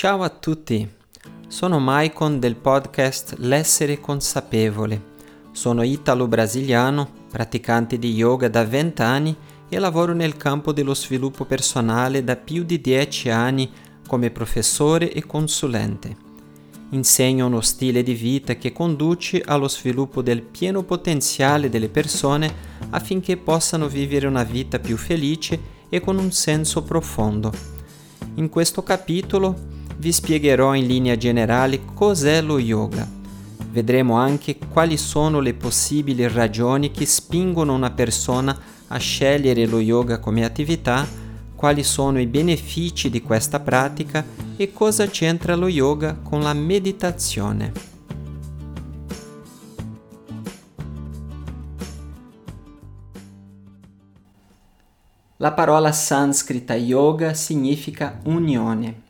Ciao a tutti, sono Maicon del podcast L'essere consapevole. Sono italo-brasiliano, praticante di yoga da 20 anni e lavoro nel campo dello sviluppo personale da più di 10 anni come professore e consulente. Insegno uno stile di vita che conduce allo sviluppo del pieno potenziale delle persone affinché possano vivere una vita più felice e con un senso profondo. In questo capitolo vi spiegherò in linea generale cos'è lo yoga. Vedremo anche quali sono le possibili ragioni che spingono una persona a scegliere lo yoga come attività, quali sono i benefici di questa pratica e cosa c'entra lo yoga con la meditazione. La parola sanscrita yoga significa unione.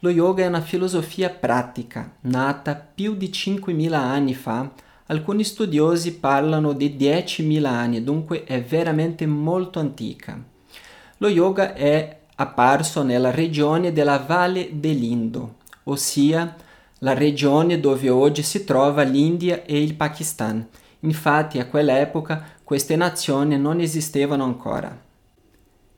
Lo yoga è una filosofia pratica, nata più di 5.000 anni fa. Alcuni studiosi parlano di 10.000 anni, dunque è veramente molto antica. Lo yoga è apparso nella regione della Valle dell'Indo, ossia la regione dove oggi si trova l'India e il Pakistan. Infatti a quell'epoca queste nazioni non esistevano ancora.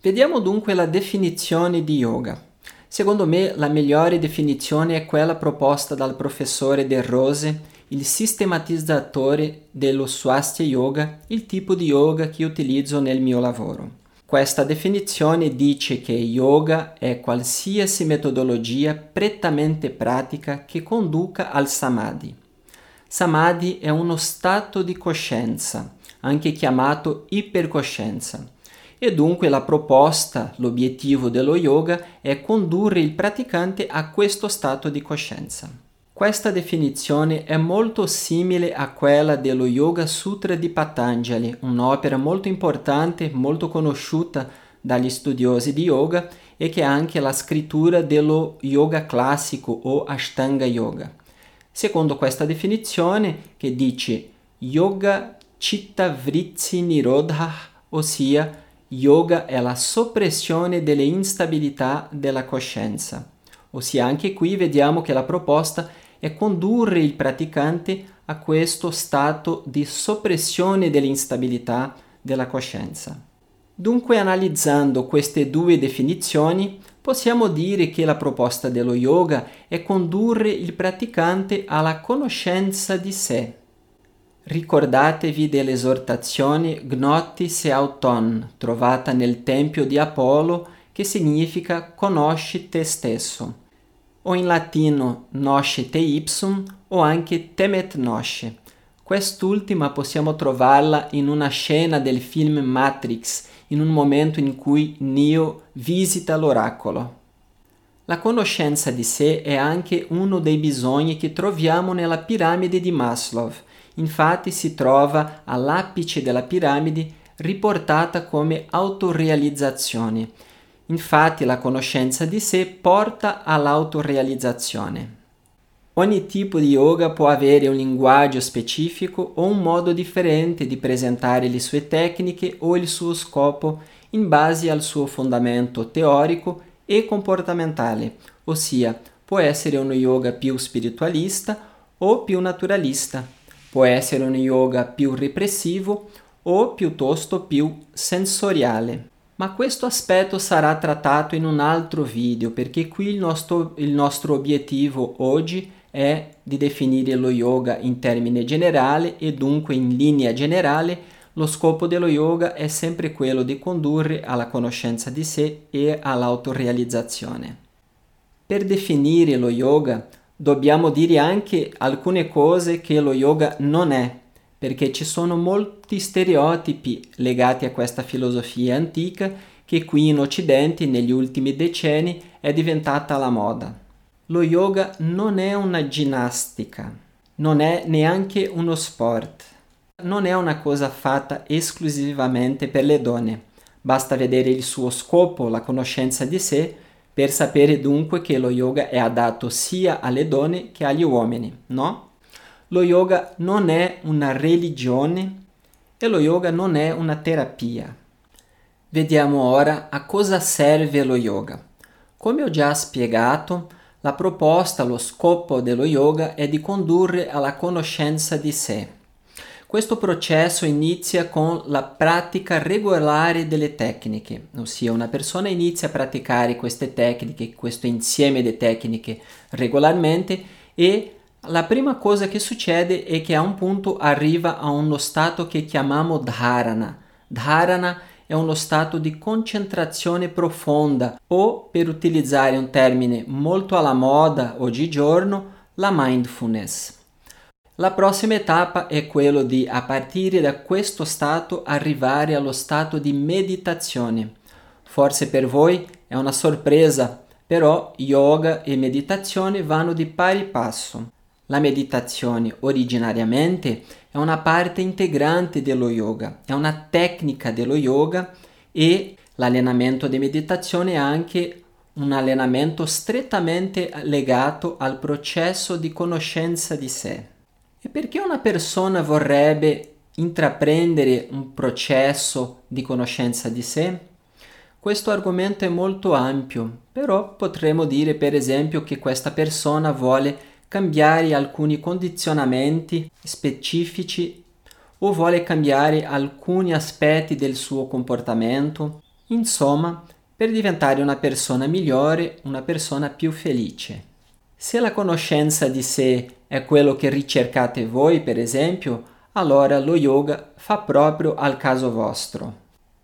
Vediamo dunque la definizione di yoga. Secondo me la migliore definizione è quella proposta dal professore De Rose, il sistematizzatore dello Swastika Yoga, il tipo di yoga che utilizzo nel mio lavoro. Questa definizione dice che yoga è qualsiasi metodologia prettamente pratica che conduca al samadhi. Samadhi è uno stato di coscienza, anche chiamato ipercoscienza e dunque la proposta, l'obiettivo dello yoga è condurre il praticante a questo stato di coscienza. Questa definizione è molto simile a quella dello Yoga Sutra di Patanjali, un'opera molto importante, molto conosciuta dagli studiosi di yoga e che è anche la scrittura dello yoga classico o Ashtanga Yoga. Secondo questa definizione che dice Yoga Chitta Vritti Nirodha, ossia Yoga è la soppressione delle instabilità della coscienza. Ossia anche qui vediamo che la proposta è condurre il praticante a questo stato di soppressione dell'instabilità della coscienza. Dunque analizzando queste due definizioni possiamo dire che la proposta dello yoga è condurre il praticante alla conoscenza di sé, Ricordatevi dell'esortazione Gnotis e Auton, trovata nel Tempio di Apollo, che significa conosci te stesso, o in latino nosce te ipsum o anche temet nosce. Quest'ultima possiamo trovarla in una scena del film Matrix, in un momento in cui Neo visita l'oracolo. La conoscenza di sé è anche uno dei bisogni che troviamo nella piramide di Maslow, Infatti si trova all'apice della piramide riportata come autorealizzazione. Infatti la conoscenza di sé porta all'autorealizzazione. Ogni tipo di yoga può avere un linguaggio specifico o un modo differente di presentare le sue tecniche o il suo scopo in base al suo fondamento teorico e comportamentale, ossia può essere uno yoga più spiritualista o più naturalista. Può essere un yoga più repressivo o piuttosto più sensoriale. Ma questo aspetto sarà trattato in un altro video perché qui il nostro, il nostro obiettivo oggi è di definire lo yoga in termine generale e dunque in linea generale lo scopo dello yoga è sempre quello di condurre alla conoscenza di sé e all'autorealizzazione. Per definire lo yoga dobbiamo dire anche alcune cose che lo yoga non è, perché ci sono molti stereotipi legati a questa filosofia antica che qui in Occidente negli ultimi decenni è diventata la moda. Lo yoga non è una ginnastica, non è neanche uno sport, non è una cosa fatta esclusivamente per le donne. Basta vedere il suo scopo, la conoscenza di sé, per sapere dunque che lo yoga è adatto sia alle donne che agli uomini, no? Lo yoga non è una religione e lo yoga non è una terapia. Vediamo ora a cosa serve lo yoga. Come ho già spiegato, La proposta, lo scopo dello yoga è di condurre alla conoscenza di sé. Questo processo inizia con la pratica regolare delle tecniche, ossia una persona inizia a praticare queste tecniche, questo insieme di tecniche regolarmente e la prima cosa che succede è che a un punto arriva a uno stato che chiamiamo dharana. Dharana è uno stato di concentrazione profonda o, per utilizzare un termine molto alla moda oggigiorno, la mindfulness. La prossima tappa è quello di, a partire da questo stato, arrivare allo stato di meditazione. Forse per voi è una sorpresa, però yoga e meditazione vanno di pari passo. La meditazione originariamente è una parte integrante dello yoga, è una tecnica dello yoga e l'allenamento di meditazione è anche un allenamento strettamente legato al processo di conoscenza di sé. E perché una persona vorrebbe intraprendere un processo di conoscenza di sé? Questo argomento è molto ampio, però potremmo dire per esempio che questa persona vuole cambiare alcuni condizionamenti specifici o vuole cambiare alcuni aspetti del suo comportamento, insomma, per diventare una persona migliore, una persona più felice. Se la conoscenza di sé è quello che ricercate voi, per esempio, allora lo yoga fa proprio al caso vostro.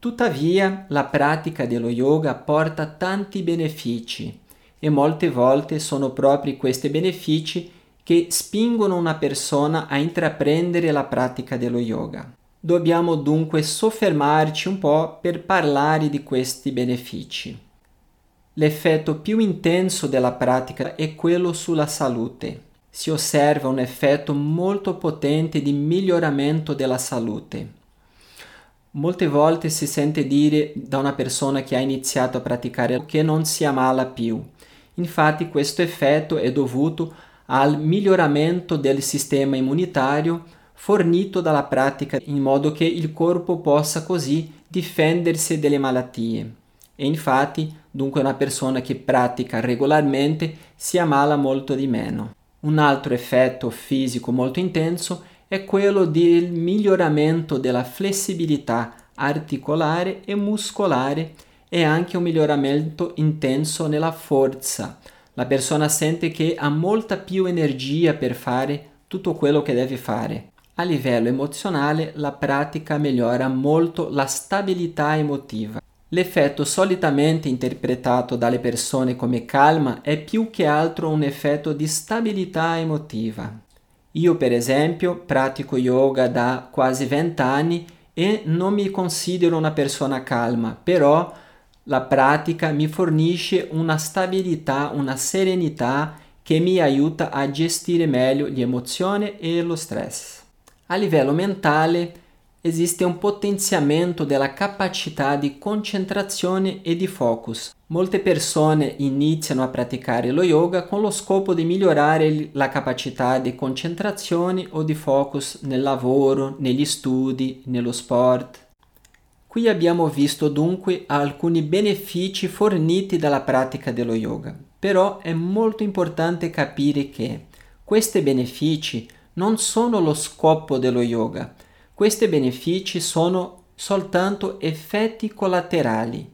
Tuttavia, la pratica dello yoga porta tanti benefici e molte volte sono proprio questi benefici che spingono una persona a intraprendere la pratica dello yoga. Dobbiamo dunque soffermarci un po' per parlare di questi benefici. L'effetto più intenso della pratica è quello sulla salute. Si osserva un effetto molto potente di miglioramento della salute. Molte volte si sente dire da una persona che ha iniziato a praticare che non si ammala più. Infatti questo effetto è dovuto al miglioramento del sistema immunitario fornito dalla pratica in modo che il corpo possa così difendersi dalle malattie. E infatti, dunque una persona che pratica regolarmente si ammala molto di meno. Un altro effetto fisico molto intenso è quello del miglioramento della flessibilità articolare e muscolare e anche un miglioramento intenso nella forza. La persona sente che ha molta più energia per fare tutto quello che deve fare. A livello emozionale la pratica migliora molto la stabilità emotiva. L'effetto solitamente interpretato dalle persone come calma è più che altro un effetto di stabilità emotiva. Io per esempio pratico yoga da quasi 20 anni e non mi considero una persona calma, però la pratica mi fornisce una stabilità, una serenità che mi aiuta a gestire meglio le emozioni e lo stress. A livello mentale esiste un potenziamento della capacità di concentrazione e di focus. Molte persone iniziano a praticare lo yoga con lo scopo di migliorare la capacità di concentrazione o di focus nel lavoro, negli studi, nello sport. Qui abbiamo visto dunque alcuni benefici forniti dalla pratica dello yoga, però è molto importante capire che questi benefici non sono lo scopo dello yoga, questi benefici sono soltanto effetti collaterali,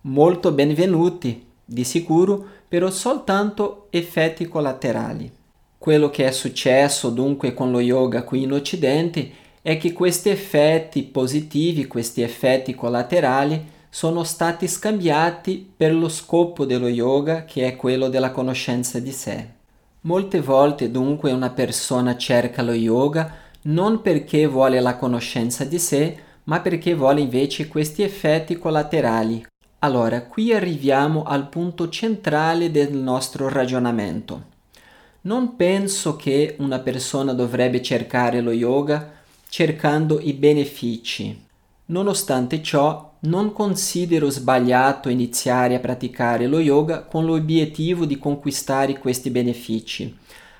molto benvenuti, di sicuro, però soltanto effetti collaterali. Quello che è successo dunque con lo yoga qui in Occidente è che questi effetti positivi, questi effetti collaterali, sono stati scambiati per lo scopo dello yoga che è quello della conoscenza di sé. Molte volte dunque una persona cerca lo yoga non perché vuole la conoscenza di sé, ma perché vuole invece questi effetti collaterali. Allora, qui arriviamo al punto centrale del nostro ragionamento. Non penso che una persona dovrebbe cercare lo yoga cercando i benefici. Nonostante ciò, non considero sbagliato iniziare a praticare lo yoga con l'obiettivo di conquistare questi benefici.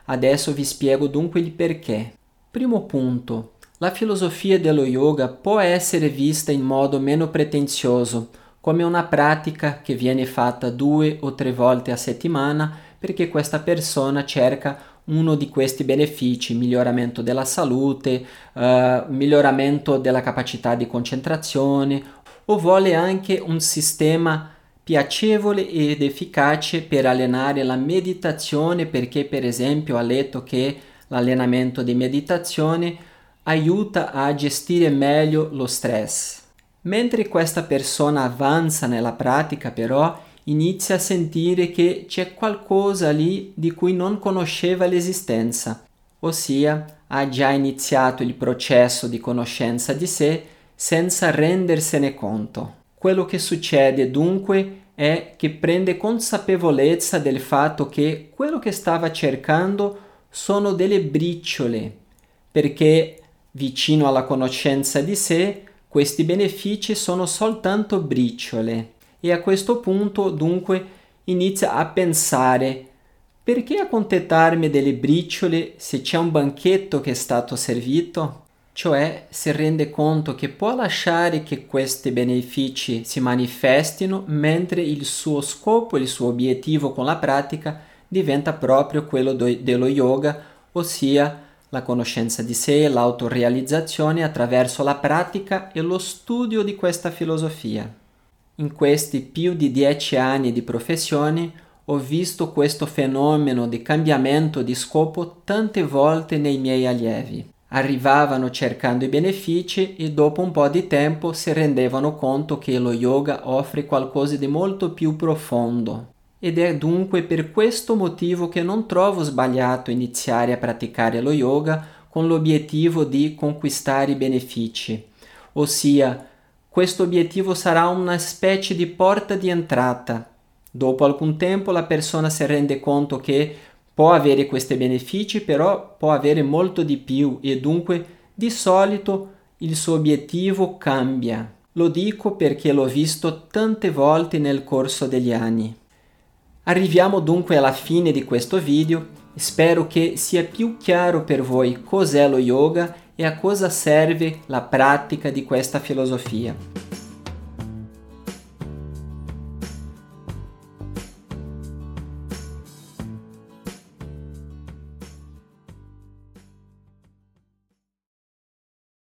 Adesso vi spiego dunque il perché. Primo punto. La filosofia dello yoga può essere vista in modo meno pretenzioso, come una pratica che viene fatta due o tre volte a settimana perché questa persona cerca uno di questi benefici, miglioramento della salute, uh, miglioramento della capacità di concentrazione o vuole anche un sistema piacevole ed efficace per allenare la meditazione perché per esempio ha letto che l'allenamento di meditazione aiuta a gestire meglio lo stress. Mentre questa persona avanza nella pratica però inizia a sentire che c'è qualcosa lì di cui non conosceva l'esistenza, ossia ha già iniziato il processo di conoscenza di sé senza rendersene conto. Quello che succede dunque è che prende consapevolezza del fatto che quello che stava cercando sono delle briciole, perché vicino alla conoscenza di sé questi benefici sono soltanto briciole e a questo punto dunque inizia a pensare perché accontentarmi delle briciole se c'è un banchetto che è stato servito? Cioè si rende conto che può lasciare che questi benefici si manifestino mentre il suo scopo, il suo obiettivo con la pratica diventa proprio quello dello yoga, ossia la conoscenza di sé, l'autorealizzazione attraverso la pratica e lo studio di questa filosofia. In questi più di dieci anni di professione ho visto questo fenomeno di cambiamento di scopo tante volte nei miei allievi. Arrivavano cercando i benefici e dopo un po' di tempo si rendevano conto che lo yoga offre qualcosa di molto più profondo. Ed è dunque per questo motivo che non trovo sbagliato iniziare a praticare lo yoga con l'obiettivo di conquistare i benefici, ossia questo obiettivo sarà una specie di porta di entrata. Dopo alcun tempo la persona si rende conto che può avere questi benefici, però può avere molto di più e dunque di solito il suo obiettivo cambia. Lo dico perché l'ho visto tante volte nel corso degli anni. Arriviamo dunque alla fine di questo video, spero che sia più chiaro per voi cos'è lo yoga e a cosa serve la pratica di questa filosofia.